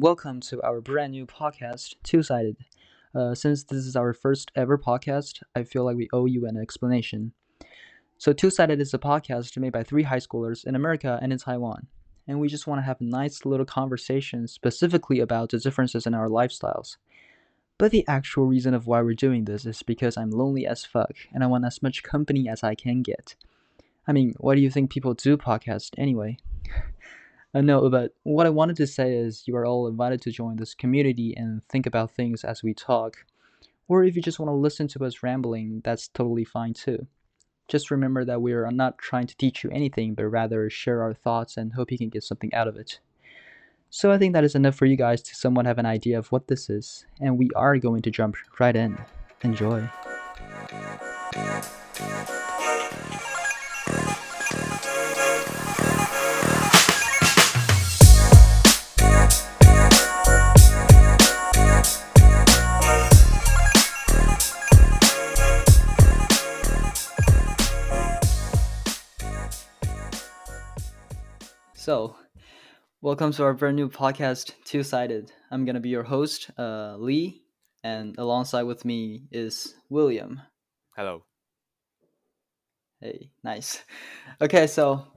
Welcome to our brand new podcast, Two Sided. Uh, since this is our first ever podcast, I feel like we owe you an explanation. So, Two Sided is a podcast made by three high schoolers in America and in Taiwan. And we just want to have a nice little conversation specifically about the differences in our lifestyles. But the actual reason of why we're doing this is because I'm lonely as fuck and I want as much company as I can get. I mean, why do you think people do podcasts anyway? Uh, no, but what I wanted to say is you are all invited to join this community and think about things as we talk. Or if you just want to listen to us rambling, that's totally fine too. Just remember that we are not trying to teach you anything, but rather share our thoughts and hope you can get something out of it. So I think that is enough for you guys to somewhat have an idea of what this is, and we are going to jump right in. Enjoy. Welcome to our brand new podcast, Two Sided. I'm gonna be your host, uh, Lee, and alongside with me is William. Hello. Hey, nice. Okay, so what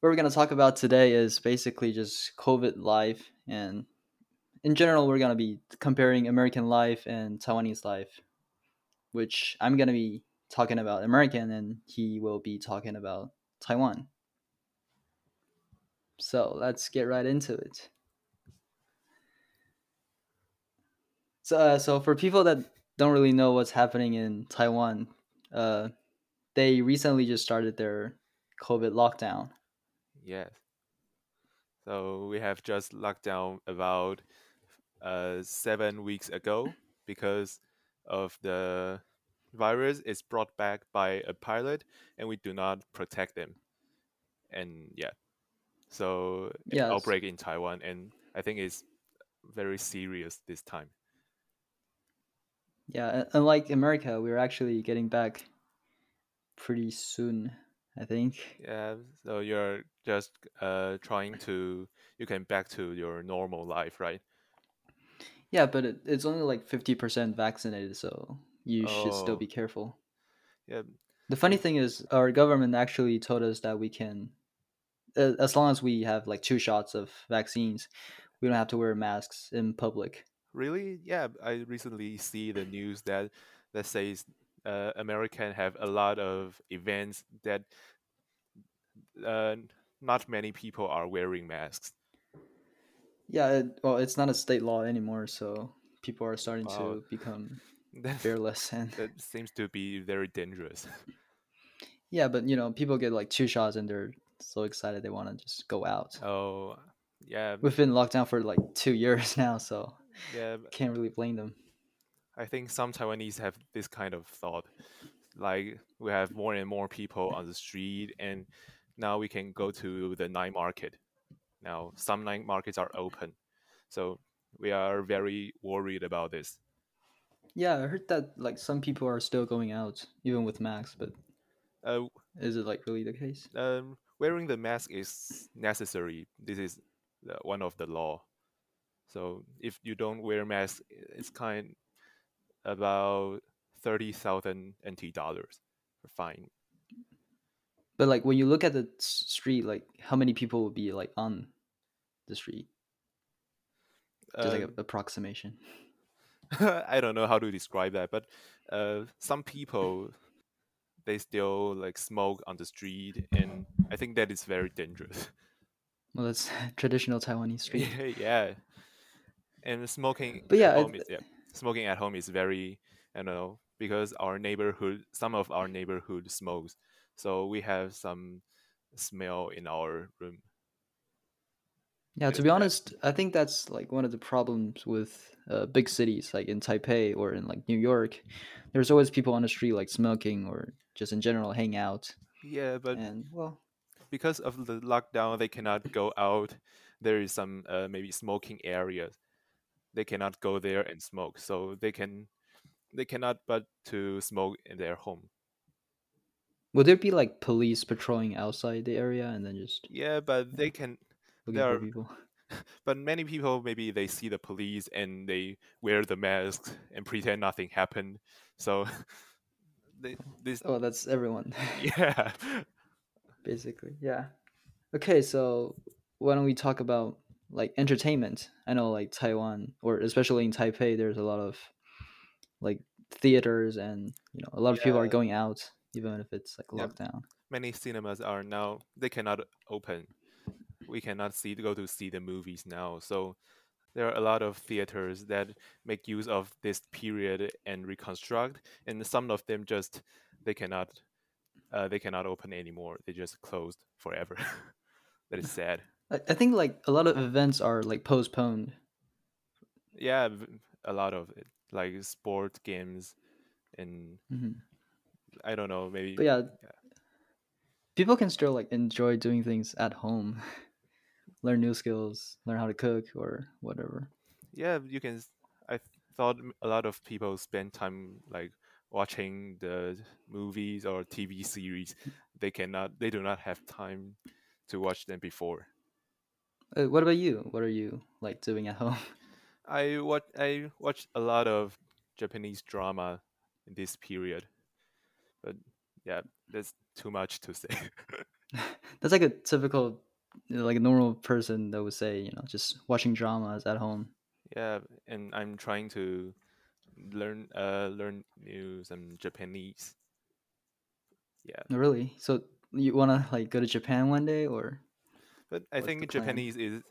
we're gonna talk about today is basically just COVID life, and in general, we're gonna be comparing American life and Taiwanese life, which I'm gonna be talking about American, and he will be talking about Taiwan. So let's get right into it. So, uh, so for people that don't really know what's happening in Taiwan, uh, they recently just started their COVID lockdown. Yes. So we have just locked down about uh, seven weeks ago because of the virus is brought back by a pilot and we do not protect them. And yeah, so Yes. outbreak in Taiwan, and I think it's very serious this time. Yeah, unlike America, we're actually getting back pretty soon. I think. Yeah, so you're just uh trying to you can back to your normal life, right? Yeah, but it, it's only like fifty percent vaccinated, so you should still Oh. be careful. Yeah, The funny thing is, our government actually told us that we can, as long as we have like two shots of vaccines, we don't have to wear masks in public. really? Yeah, I recently see the news that that says uh American have a lot of events that uh not many people are wearing masks. Yeah, it, well, it's not a state law anymore, so people are starting Wow. to become That fearless and that seems to be very dangerous. yeah, but you know, people get like two shots and they're so excited they want to just go out. Oh, yeah, We've been locked down for like two years now, so yeah. can't really blame them. I think some Taiwanese have this kind of thought. Like we have more and more people on the street, and now we can go to the night market. Now some night markets are open, so we are very worried about this. Yeah, I heard that like some people are still going out even with masks, but Uh, is it like really the case? um, wearing the mask is necessary. This is uh, one of the law. So if you don't wear mask, it's kind about thirty thousand NT dollars for fine. But like when you look at the street, like how many people would be like on the street? Just like Um, an approximation. I don't know how to describe that, but uh, some people they still like smoke on the street, and I think that is very dangerous. Well, that's traditional Taiwanese street. yeah, and smoking But yeah, at home is yeah, smoking at home is very I don't know because our neighborhood, some of our neighborhood smokes, so we have some smell in our room. Yeah, to be honest, I think that's like one of the problems with uh, big cities, like in Taipei or in like New York. There's always people on the street like smoking or just in general hang out. Yeah, but And well, because of the lockdown, they cannot go out. There is some uh, maybe smoking areas. They cannot go there and smoke, so they can they cannot but to smoke in their home. would there be like police patrolling outside the area and then just Yeah, but they can. Looking There for are people? but many people maybe they see the police and they wear the masks and pretend nothing happened. So they, this Oh, that's everyone. yeah. basically. Yeah. Okay, so why don't we talk about like entertainment? I know like Taiwan or especially in Taipei there's a lot of like theaters and you know a lot of people are going out even if it's like Yep. lockdown. Many cinemas are now they cannot open. We cannot see go to see the movies now. So there are a lot of theaters that make use of this period and reconstruct, and some of them just they cannot uh, they cannot open anymore. They just closed forever. that is sad. I, think like a lot of events are like postponed. Yeah, a lot of it, like sport games, and hmm I don't know, maybe But yeah, Yeah. people can still like enjoy doing things at home, learn new skills, learn how to cook or whatever. yeah, you can. I thought a lot of people spend time like watching the movies or TV series. They cannot. They do not have time to watch them before. Uh, what about you? What are you like doing at home? I watch. I watched a lot of Japanese drama in this period, but yeah, that's too much to say. That's like a typical, like a normal person that would say, you know, just watching dramas at home. yeah, and I'm trying to learn. Uh, learn new some Japanese. Yeah, Really? So you want to like go to Japan one day, or But I think plan? Japanese is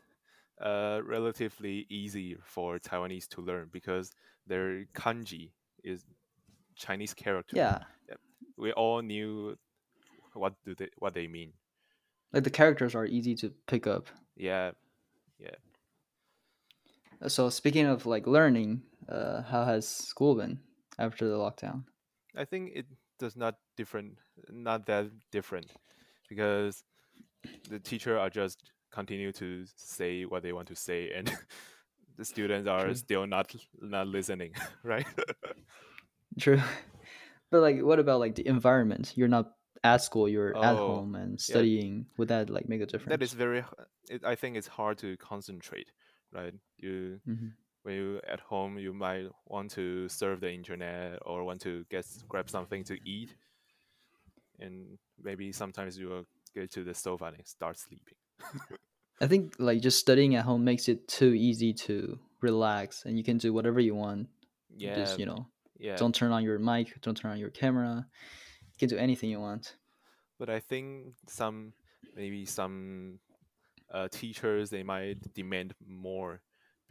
uh, relatively easy for Taiwanese to learn because their kanji is Chinese character. Yeah. yeah, We all knew what do they what they mean. Like the characters are easy to pick up. Yeah, yeah. So speaking of like learning, uh, how has school been after the lockdown? I think it does not different, not that different, because the teacher are just continue to say what they want to say, and the students are True. still not not listening, right? True, but like, what about like the environment? You're not at school; you're at Oh, home and studying. Would that like make a difference? that is very it, i think it's hard to concentrate right you Mhm. when you at home you might want to surf the internet or want to get grab something to eat and maybe sometimes you will get to the sofa and start sleeping I think like just studying at home makes it too easy to relax, and you can do whatever you want. yeah Just you know, yeah don't turn on your mic, don't turn on your camera. You can do anything you want. but i think some maybe some uh, teachers they might demand more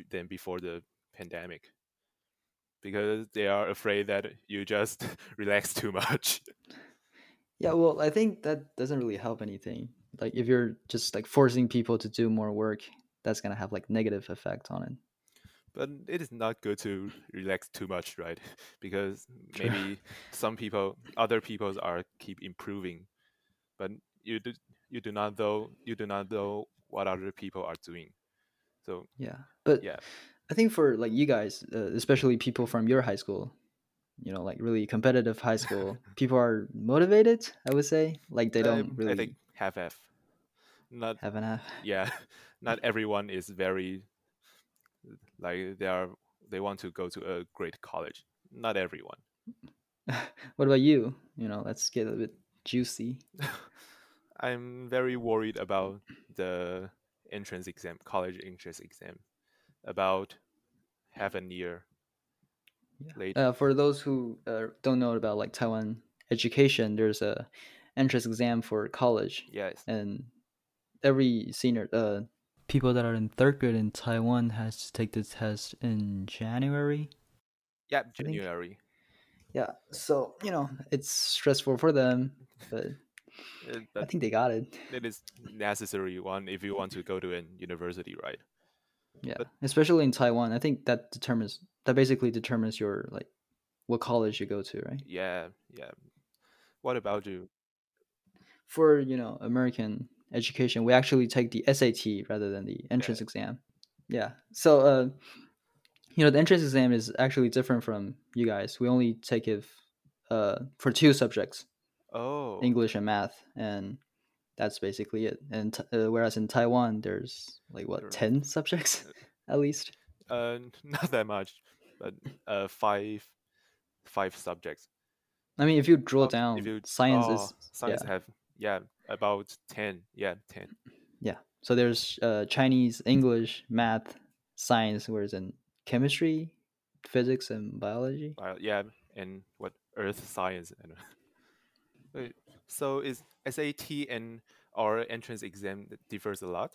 than before the pandemic because they are afraid that you just relax too much Yeah, well, I think that doesn't really help anything. Like if you're just like forcing people to do more work, that's gonna have like negative effect on it. But it is not good to relax too much right? Because maybe some people other people are keep improving. But you do you do not know you do not know what other people are doing. So Yeah, but yeah. I think for like you guys, uh, especially people from your high school, you know, like really competitive high school, people are motivated. I would say? Like they don't um, really i think half half not have enough. yeah not everyone is very like they are they want to go to a great college not everyone what about you? You know, let's get a bit juicy. i'm very worried about the entrance exam college entrance exam about half a year Yeah. late Uh, for those who uh, don't know about like Taiwan education, there's a entrance exam for college, yes and every senior uh people that are in third grade in Taiwan has to take the test in January. yeah january Yeah, so you know it's stressful for them, but Uh, I think they got it. it is necessary one if you want to go to an university right Yeah, But- especially in Taiwan, I think that determines that basically determines your like what college you go to, right? yeah yeah what about you For you know American education, we actually take the SAT rather than the entrance exam. Yeah. So uh, you know the entrance exam is actually different from you guys. We only take it uh for two subjects, oh English and math, and that's basically it. And uh, whereas in Taiwan, there's like what ten subjects at least. Uh, not that much, but uh, five five subjects. I mean, if you drill Oh, down, if you science oh, is science yeah. have yeah about ten yeah ten Yeah. So there's uh, Chinese, English, math, science, whereas in chemistry, physics, and biology. bio, yeah and what earth science and Wait, so is SAT and our entrance exam that differs a lot?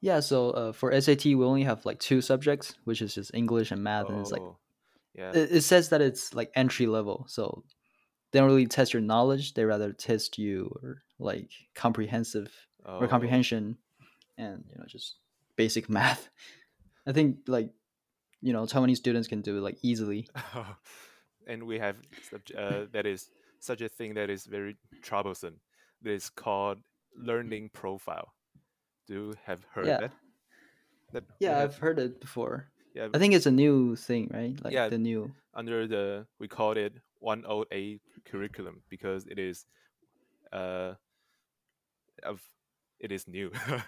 Yeah. So uh, for SAT, we only have like two subjects, which is just English and math, and it's like Oh, yeah it, it says that it's like entry level. So they don't really test your knowledge; they rather test you or like comprehensive or oh, comprehension, and you know just basic math. I think like you know Taiwanese students can do it like easily. and we have uh, that is such a thing that is very troublesome. That is called learning profile. Do you have heard Yeah. that? That Yeah, have- I've heard it before. yeah I think it's a new thing, right? Like Yeah. the new. under the we called it 108 curriculum because it is uh of it is new.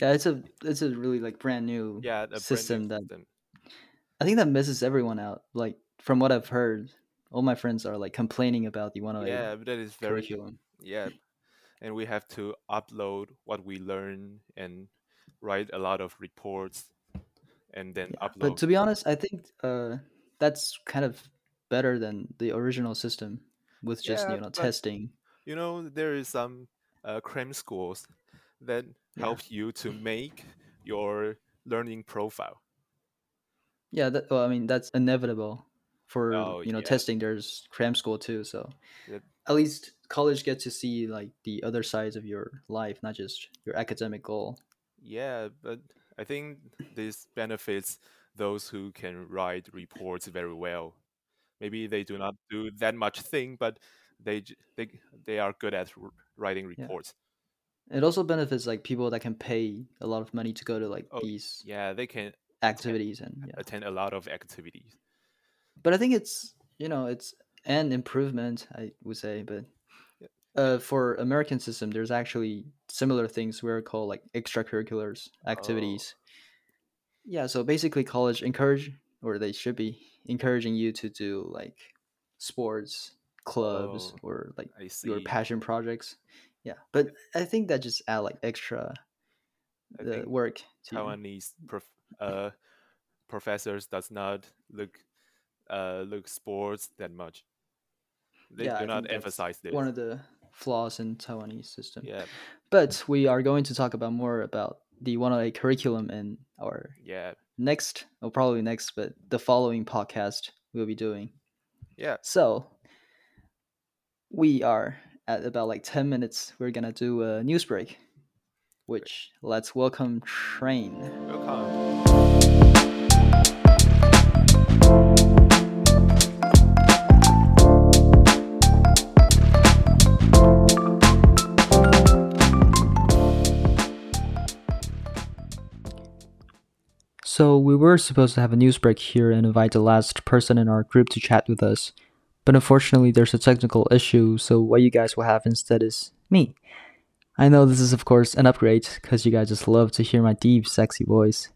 Yeah, it's a it's a really like brand new yeah, brand new system that system. I think that misses everyone out. Like from what I've heard, all my friends are like complaining about the 108 Yeah, but that is very curriculum. yeah, and we have to upload what we learn and write a lot of reports and then Yeah, upload. But to be honest, I think uh, that's kind of better than the original system with just Yeah, you know testing. you know, there is some uh, cram schools that Yeah. help you to make your learning profile. Yeah, that, well, I mean that's inevitable for Oh, you know yeah. testing. There's cram school too, so Yep. at least college get to see like the other sides of your life, not just your academic goal. Yeah, but I think this benefits those who can write reports very well. Maybe they do not do that much thing, but they they they are good at writing Yeah. reports. It also benefits like people that can pay a lot of money to go to like Oh, these Yeah, they can activities and yeah. attend a lot of activities. But I think it's you know it's an improvement I would say, but Yeah. uh, for American system, there's actually similar things we're called like extracurriculars Oh. activities. Yeah, so basically, college encourage or they should be encouraging you to do like sports clubs Oh, or like your passion projects. Yeah, but I think that just add like extra the work to. Taiwanese prof- uh, professors does not look uh, look sports that much. They Yeah, I do not emphasize this. one of the flaws in Taiwanese system. yeah, But we are going to talk about more about the 108 curriculum in our yeah, next, or probably next, but the following podcast we'll be doing. yeah. So we are at about like 10 minutes. We're gonna do a news break, which let's welcome Train. Welcome. So we were supposed to have a news break here and invite the last person in our group to chat with us. But unfortunately there's a technical issue, so what you guys will have instead is me. I know this is of course an upgrade because you guys just love to hear my deep, sexy voice.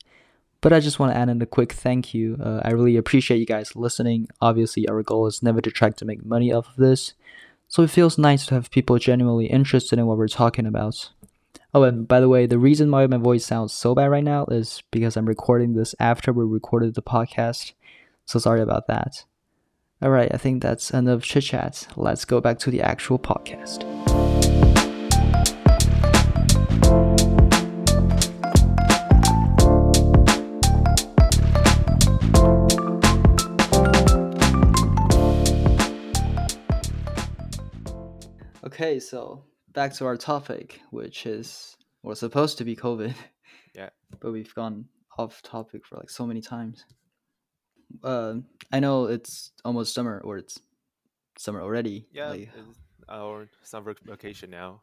But I just want to add in a quick thank you. Uh, I really appreciate you guys listening. Obviously, our goal is never to try to make money off of this, so it feels nice to have people genuinely interested in what we're talking about. Oh, and by the way, the reason why my voice sounds so bad right now is because I'm recording this after we recorded the podcast. So sorry about that. All right, I think that's enough chit chat. Let's go back to the actual podcast. Okay, so back to our topic, which is was supposed to be COVID. Yeah. But we've gone off topic for like so many times. Uh, I know it's almost summer, or it's summer already. Yeah, like, our summer vacation now.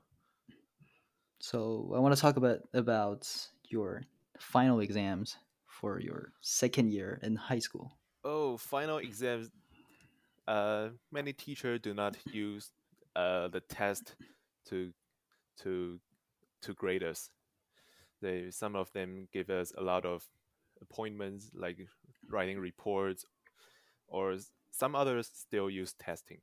so I want to talk about about your final exams for your second year in high school. Oh, final exams. Uh, many teachers do not use uh the test to to to grade us. They some of them give us a lot of appointments, like writing reports, or some others still use testing.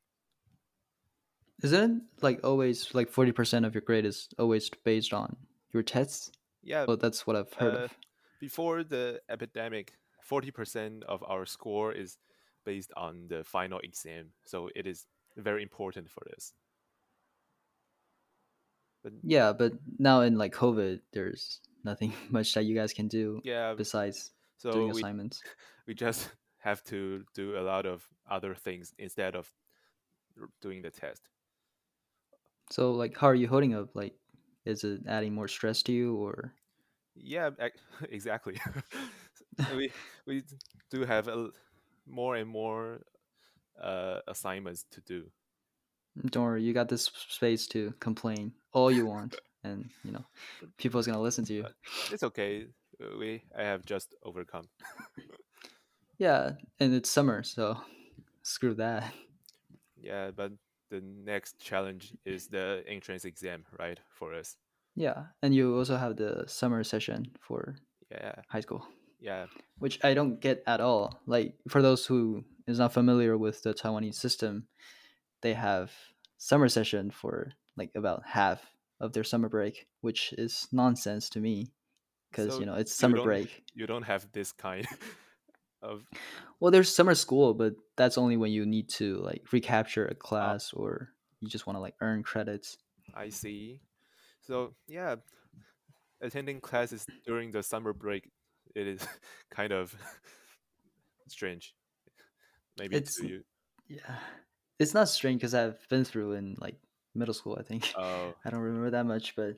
Isn't it like always like forty percent of your grade is always based on your tests? Yeah, Well, that's what I've heard uh, of. before the epidemic, forty percent of our score is based on the final exam, so it is very important for this. But Yeah, but now in like COVID, there's nothing much that you guys can do yeah, besides so doing we assignments. we just have to do a lot of other things instead of doing the test. So like, how are you holding up? Like, is it adding more stress to you, or Yeah, exactly. we we do have a, more and more uh, assignments to do. Don't worry, you got this space to complain all you want, and you know, people's gonna listen to you. It's okay. We I have just overcome. Yeah, and it's summer, so screw that. Yeah, but the next challenge is the entrance exam, right? For us. Yeah, and you also have the summer session for Yeah, high school, yeah, which I don't get at all. Like for those who is not familiar with the Taiwanese system, they have summer session for like about half of their summer break, which is nonsense to me because So you know it's summer don't- break. You don't have this kind of Well, there's summer school, but that's only when you need to like recapture a oh. class or you just want to like earn credits. I see. So yeah, attending classes during the summer break, it is kind of strange. Maybe It's- to you. Yeah, it's not strange because I've been through in like middle school. I think Oh, I don't remember that much, but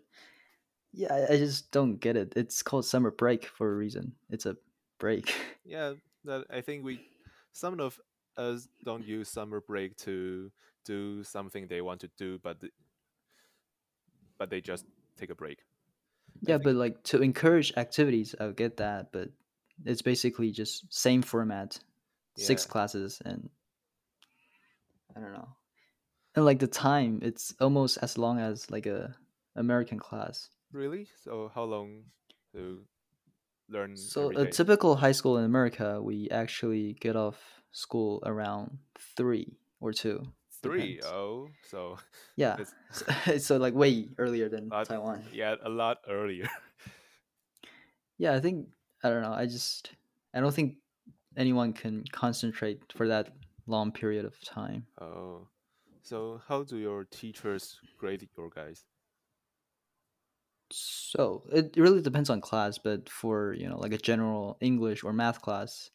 yeah, I, I just don't get it. It's called summer break for a reason. It's a break. yeah. That I think we some of us don't use summer break to do something they want to do, but but they just take a break. yeah, but like to encourage activities, I get that, but it's basically just same format, six classes, and I don't know. And like the time, it's almost as long as like a American class. Really? So how long to learn? So a typical high school in America, we actually get off school around three or two. three. depends. Oh, so Yeah, It's- so like way earlier than lot- Taiwan. yeah, a lot earlier. Yeah, I think I don't know. I just I don't think anyone can concentrate for that long period of time. Oh, so how do your teachers grade your guys? So it really depends on class, but for you know like a general English or math class,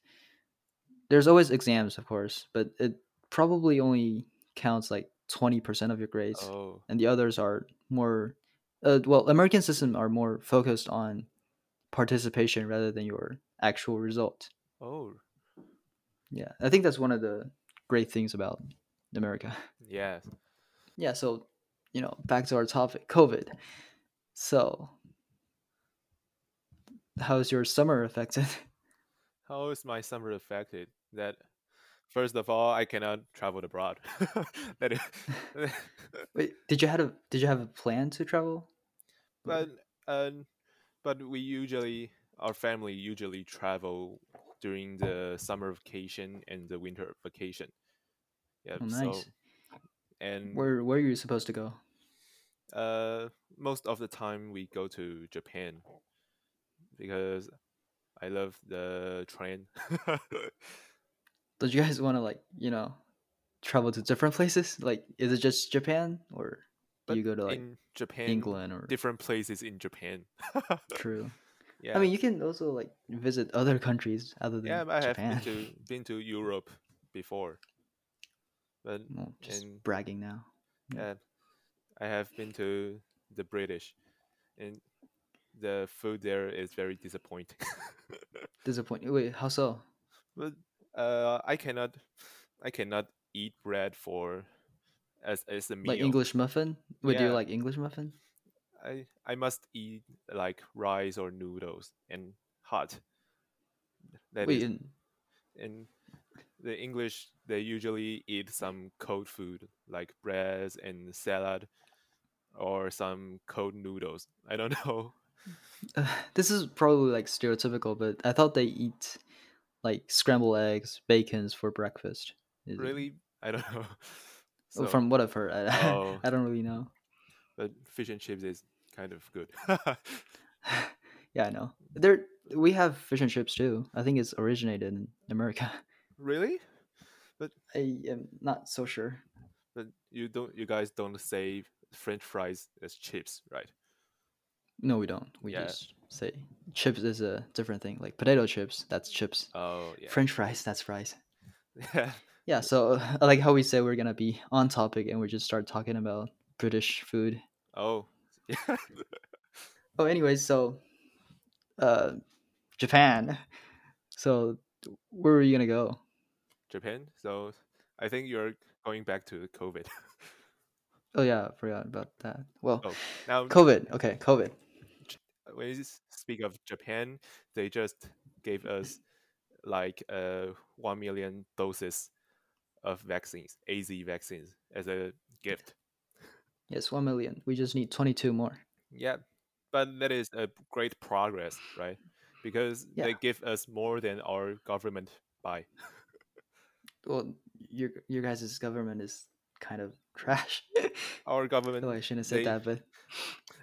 there's always exams, of course, but it probably only counts like twenty percent of your grades, Oh, and the others are more. Uh, well, American system are more focused on participation rather than your actual result. oh, Yeah, I think that's one of the great things about America. yes. Yeah, so you know, back to our topic, COVID. So, how's your summer affected? How is my summer affected? That first of all, I cannot travel abroad. that is, Wait, did you have a did you have a plan to travel? but um, but we usually our family usually travel during the summer vacation and the winter vacation. Yeah, Oh, nice. so and Where where are you supposed to go? Uh, most of the time we go to Japan because I love the train. Did you guys want to like you know travel to different places? Like, is it just Japan or do but you go to like in Japan, England or different places in Japan. true? Yeah, I mean, you can also like visit other countries other than yeah, I have Japan. been to been to Europe before, but Well, just and- bragging now. yeah, I have been to the British, and the food there is very disappointing. Disappointing. Wait, how so? But uh, I cannot, I cannot eat bread for as as a meal. Like English muffin? Wait, do you like English muffin? I I must eat like rice or noodles and hot. That Wait, is- in, and the English they usually eat some cold food like breads and salad or some cold noodles. I don't know. Uh, this is probably like stereotypical, but I thought they eat like scrambled eggs, bacons for breakfast. Is it- Really, I don't know. Oh, So, from what I've heard, I, Oh. I don't really know. But fish and chips is kind of good. yeah, I know. There we have fish and chips too. I think it's originated in America. really? But I am not so sure. But you don't. You guys don't say French fries as chips, right? No, we don't. We Yeah. just say chips is a different thing. Like potato chips, that's chips. Oh yeah. French fries, that's fries. Yeah. Yeah, so like how we say we're gonna be on topic and we just start talking about British food. Oh. Yeah. Oh, anyways, so uh, Japan. So where are you gonna go? Japan. So I think you're going back to COVID. Oh yeah, I forgot about that. Well, Oh, now COVID. Okay, COVID. when you speak of Japan, they just gave us like uh one million doses of vaccines, AZ vaccines, as a gift. Yes, one million. We just need twenty-two more. Yeah, but that is a great progress, right? Because they give us more than our government buy. Well, your your guys' government is kind of trash. Our government, like I shouldn't have said they- that, but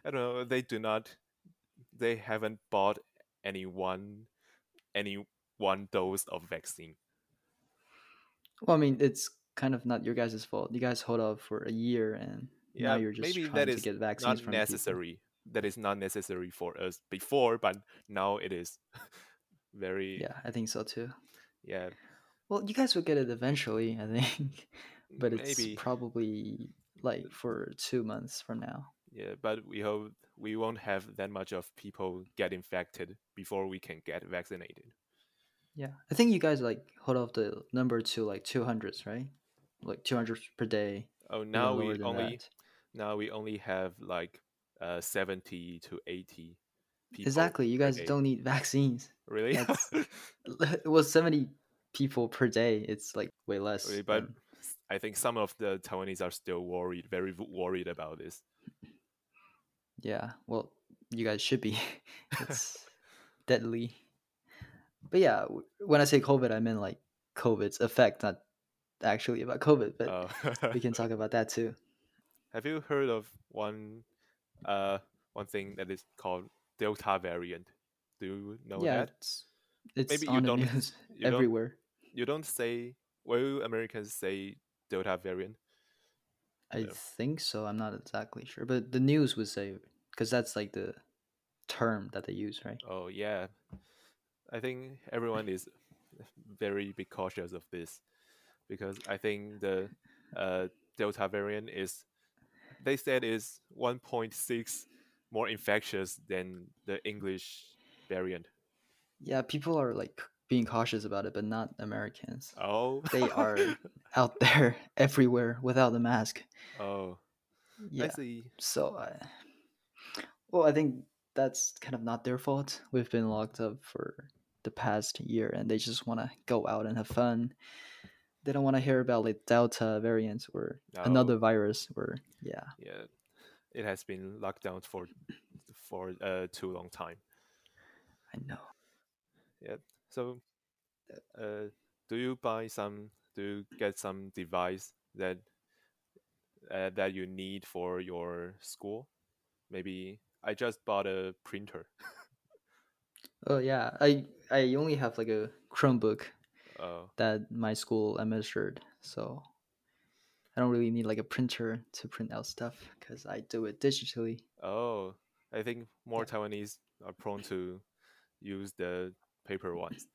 I don't know, they do not, they haven't bought any one, any one dose of vaccine. well, I mean, it's kind of not your guys' fault. You guys hold off for a year, and Yeah, now you're just maybe trying that to get vaccines not the people. necessary. That is not necessary for us before, but now it is very Yeah, I think so too. yeah. Well, you guys will get it eventually, I think, but it's maybe probably like for two months from now. yeah, but we hope we won't have that much of people get infected before we can get vaccinated. Yeah, I think you guys like hold off the number to like two hundreds, right? Like two hundred per day. Oh, now we only that. Now we only have like uh 70 to 80 people. Exactly. You guys don't need vaccines. really that's- well, seventy people per day. It's like way less. Really, but than- I think some of the Taiwanese are still worried, very worried about this. yeah, well, you guys should be. it's deadly. But yeah, when I say COVID, I mean like COVID's effect, not actually about COVID. But Oh. we can talk about that too. Have you heard of one uh one thing that is called Delta variant? Do you know yeah, that? it's it's Maybe you don't- you don't- everywhere. You don't say will Americans say Delta variant? I Yeah. think so. I'm not exactly sure, but the news would say because that's like the term that they use, right? Oh yeah. I think everyone is very be cautious of this because I think the uh, Delta variant is they said is 1.6 more infectious than the English variant. Yeah, people are like being cautious about it, but not Americans. Oh, They are out there everywhere without a mask. oh, I Yeah. see. So, I, well, I think that's kind of not their fault. We've been locked up for the past year, and they just want to go out and have fun. They don't want to hear about like Delta variants or another virus. Or yeah, Yeah, it has been locked down for for uh, too long time. I know. Yeah. So, uh, do you buy some? Do you get some device that uh, that you need for your school? Maybe I just bought a printer. Oh yeah, I I only have like a Chromebook Oh, that my school administered, so I don't really need like a printer to print out stuff because I do it digitally. oh, I think more Yeah. Taiwanese are prone to use the paper ones.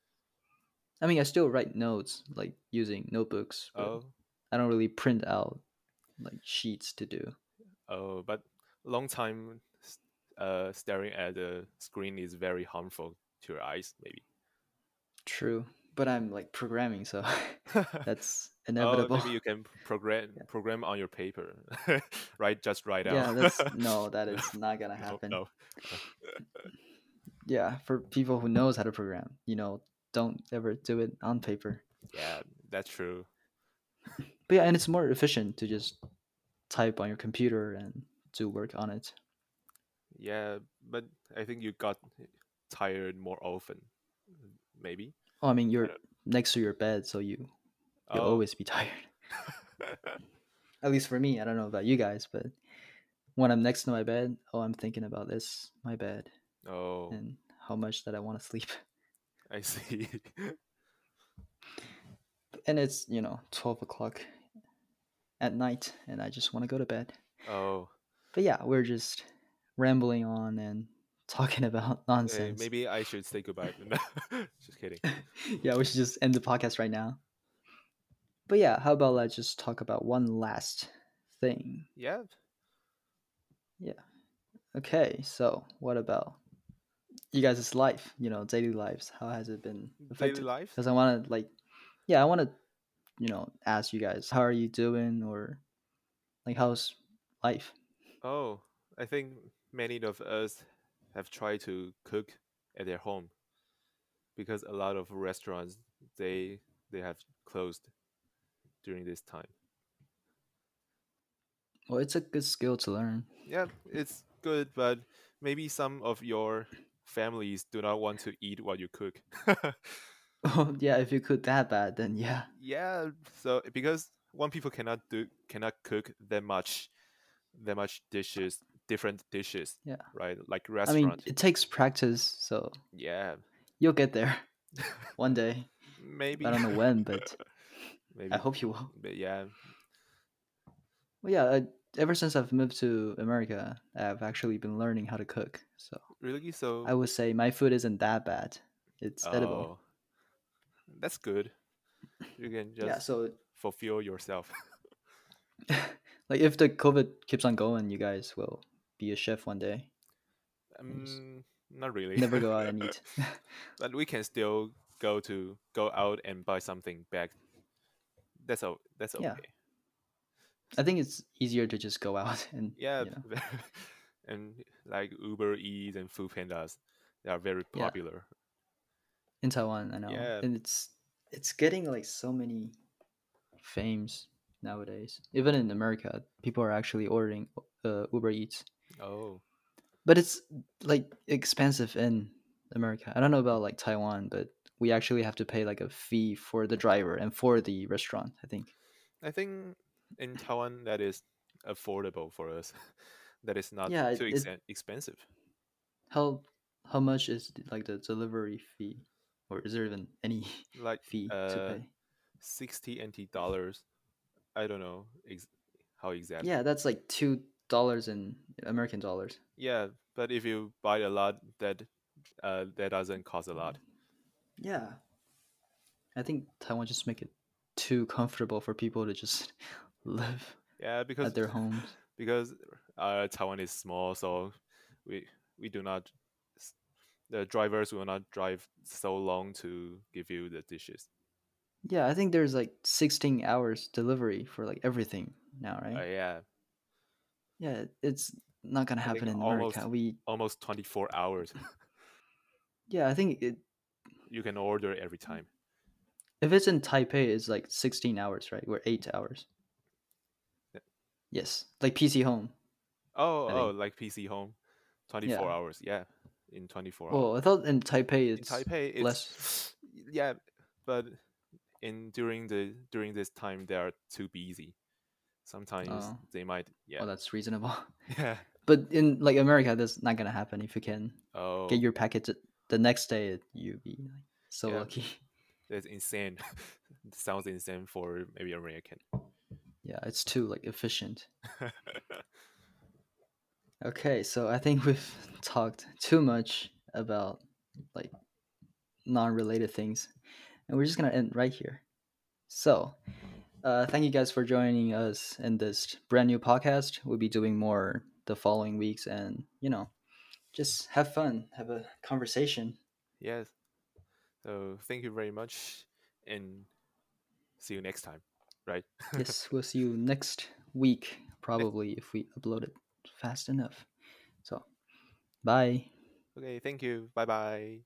I mean, I still write notes like using notebooks, but Oh, I don't really print out like sheets to do. oh, but long time uh, staring at the screen is very harmful to your eyes. Maybe. True, but I'm like programming, so that's inevitable. Oh, inevitable. maybe you can program Yeah. program on your paper, right? Just write out. yeah, that's no, that is not gonna No, happen. no. Yeah, for people who knows how to program, you know, don't ever do it on paper. Yeah, that's true. But yeah, and it's more efficient to just type on your computer and do work on it. Yeah, but I think you got tired more often. Maybe. Oh, I mean, you're next to your bed, so you you'll Oh. always be tired. At least for me, I don't know about you guys, but when I'm next to my bed, oh, I'm thinking about this, my bed, oh, and how much that I want to sleep. I see. And it's you know twelve o'clock at night, and I just want to go to bed. oh, But yeah, we're just rambling on and talking about hey, nonsense. maybe I should say goodbye. Just kidding. yeah, we should just end the podcast right now. But yeah, how about let's just talk about one last thing. Yeah. Yeah. Okay, so what about you guys' life? You know, daily lives. How has it been Daily affected? life. Because I want to like, yeah, I want to, you know, ask you guys how are you doing or like how's life? Oh, I think many of us have tried to cook at their home because a lot of restaurants they they have closed during this time. Well, it's a good skill to learn. Yeah, it's good, but maybe some of your families do not want to eat what you cook. Oh yeah, if you cook that bad, then yeah. yeah, so because one people cannot do cannot cook that much that much dishes, different dishes. Yeah. Right? Like I restaurant. mean, it takes practice, so yeah. you'll get there one day. Maybe I don't know when, but maybe I hope you will. but yeah. Well, yeah, I, ever since I've moved to America, I've actually been learning how to cook. So Really? So I would say my food isn't that bad. It's edible. Oh, That's good. You can just Yeah, so fulfill yourself. like if the COVID keeps on going, you guys will be a chef one day. um, not really. Never go out and eat. but we can still go to go out and buy something back. That's all. that's okay. Yeah. I think it's easier to just go out and Yeah, you know. and like Uber Eats and Food Pandas, they are very Yeah. popular. in Taiwan. I know, Yeah. and it's it's getting like so many fames nowadays. Even in America, people are actually ordering uh, Uber Eats, Oh, but it's like expensive in America. I don't know about like Taiwan, but we actually have to pay like a fee for the driver and for the restaurant. I think. I think in Taiwan that is affordable for us. that is not Yeah, too it- ex- expensive. How how much is like the delivery fee, or is there even any Like fee to uh, pay? sixty NT dollars. I don't know ex- how exactly. Yeah, that's like two dollars in American dollars. Yeah, but if you buy a lot, that uh, that doesn't cost a lot. Yeah. I think Taiwan just make it too comfortable for people to just live Yeah, because at their homes. because uh, Taiwan is small, so we we do not the drivers will not drive so long to give you the dishes. Yeah, I think there's like 16 hours delivery for like everything now, right? Uh, yeah, Yeah, it's not gonna happen in almost- America. We almost twenty four hours. yeah, I think it you can order every time. if it's in Taipei, it's like 16 hours, right? We're eight hours. Yeah. Yes, like PC Home. Oh, I oh, think- like PC Home, twenty four Yeah. hours. Yeah, in twenty four hours. Well, I thought in Taipei in it's Taipei, it's less. yeah, but in during the during this time they are too busy. Sometimes Oh. they might yeah Well, that's reasonable. yeah But in like America, that's not gonna happen. If you can oh get your package the next day, you'd be like so Yeah. lucky. that's insane. Sounds insane for maybe American. Yeah, it's too like efficient. Okay, so I think we've talked too much about like non-related things, and we're just gonna end right here. So, uh, thank you guys for joining us in this brand new podcast. We'll be doing more the following weeks, and you know, just have fun, have a conversation. yes. So thank you very much, and see you next time. Right? yes, we'll see you next week, probably if we upload it fast enough. So, bye. Okay. Thank you. Bye bye.